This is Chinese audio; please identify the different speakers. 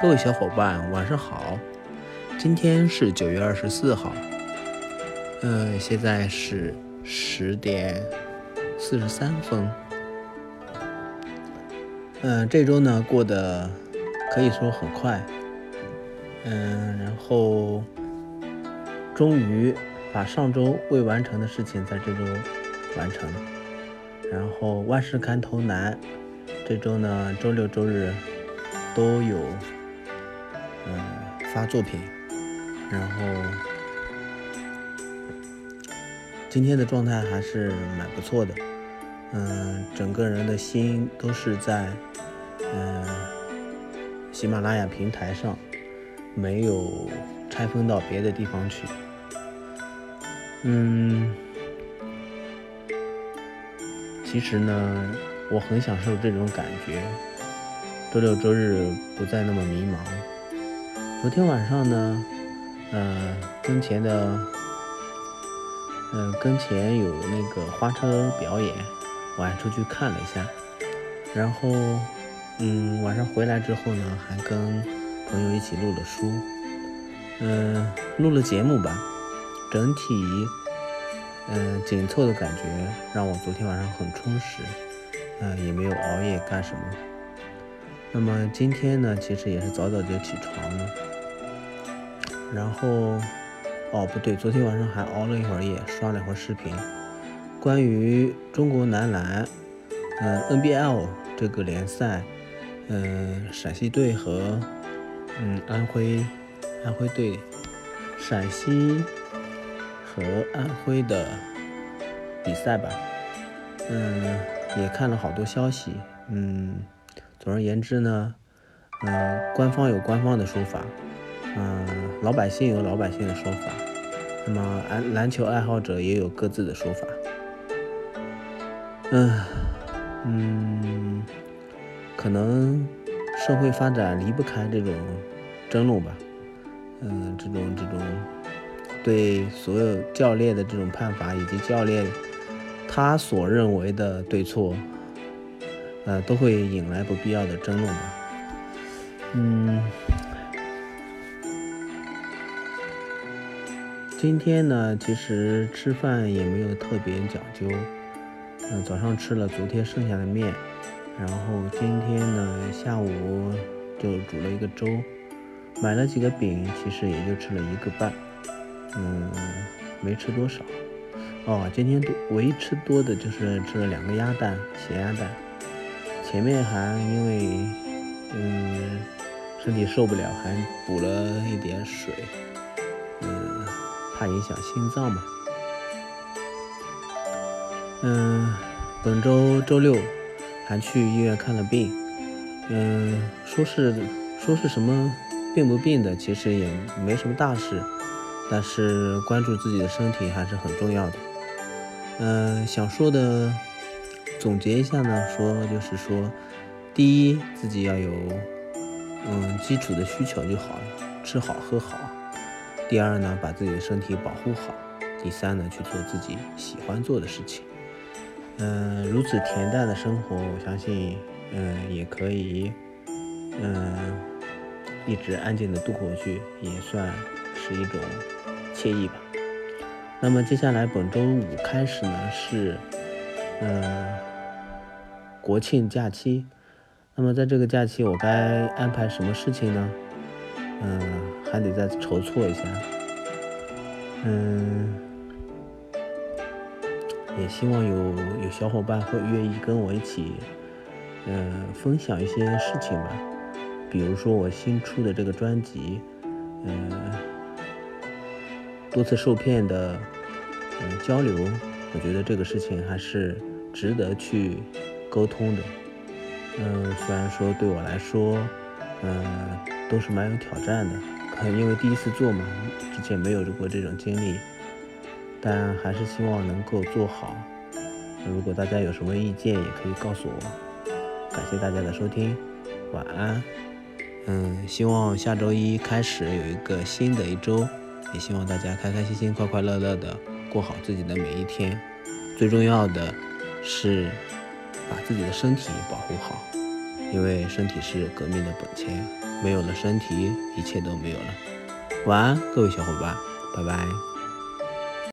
Speaker 1: 各位小伙伴，晚上好！今天是九月二十四号，嗯，现在是十点四十三分。嗯，这周呢过得可以说很快，嗯，然后终于把上周未完成的事情在这周完成，然后万事开头难，这周呢周六周日都有。嗯，发作品，然后今天的状态还是蛮不错的。嗯，整个人的心都是在嗯喜马拉雅平台上，没有拆分到别的地方去。嗯，其实呢，我很享受这种感觉，周六周日不再那么迷茫。昨天晚上呢，呃，跟前的，嗯，跟前有那个花车表演，我还出去看了一下。然后，嗯，晚上回来之后呢，还跟朋友一起录了书，嗯，录了节目吧。整体，嗯，紧凑的感觉让我昨天晚上很充实，嗯，也没有熬夜干什么。那么今天呢，其实也是早早就起床了。然后，哦不对，昨天晚上还熬了一会儿夜，刷了一会儿视频，关于中国男篮，嗯 NBL 这个联赛，嗯陕西队和嗯安徽安徽队，陕西和安徽的比赛吧，嗯也看了好多消息，嗯总而言之呢，嗯官方有官方的说法。嗯，老百姓有老百姓的说法，那么篮篮球爱好者也有各自的说法。嗯嗯，可能社会发展离不开这种争论吧。嗯，这种这种对所有教练的这种判罚，以及教练他所认为的对错，呃，都会引来不必要的争论吧。嗯。今天呢，其实吃饭也没有特别讲究。嗯，早上吃了昨天剩下的面，然后今天呢下午就煮了一个粥，买了几个饼，其实也就吃了一个半。嗯，没吃多少。哦，今天多唯一吃多的就是吃了两个鸭蛋，咸鸭蛋。前面还因为嗯身体受不了，还补了一点水。嗯。怕影响心脏嘛？嗯，本周周六还去医院看了病。嗯，说是说是什么病不病的，其实也没什么大事。但是关注自己的身体还是很重要的。嗯，想说的总结一下呢，说就是说，第一，自己要有嗯基础的需求就好了，吃好喝好。第二呢，把自己的身体保护好；第三呢，去做自己喜欢做的事情。嗯，如此恬淡的生活，我相信，嗯，也可以，嗯，一直安静的度过去，也算是一种惬意吧。那么接下来本周五开始呢，是，嗯，国庆假期。那么在这个假期，我该安排什么事情呢？嗯，还得再筹措一下。嗯，也希望有有小伙伴会愿意跟我一起，嗯，分享一些事情吧。比如说我新出的这个专辑，嗯，多次受骗的，嗯，交流，我觉得这个事情还是值得去沟通的。嗯，虽然说对我来说，嗯。都是蛮有挑战的，可能因为第一次做嘛，之前没有过这种经历，但还是希望能够做好。如果大家有什么意见，也可以告诉我。感谢大家的收听，晚安。嗯，希望下周一开始有一个新的一周，也希望大家开开心心、快快乐乐的过好自己的每一天。最重要的是把自己的身体保护好，因为身体是革命的本钱。没有了身体，一切都没有了。晚安，各位小伙伴，拜拜。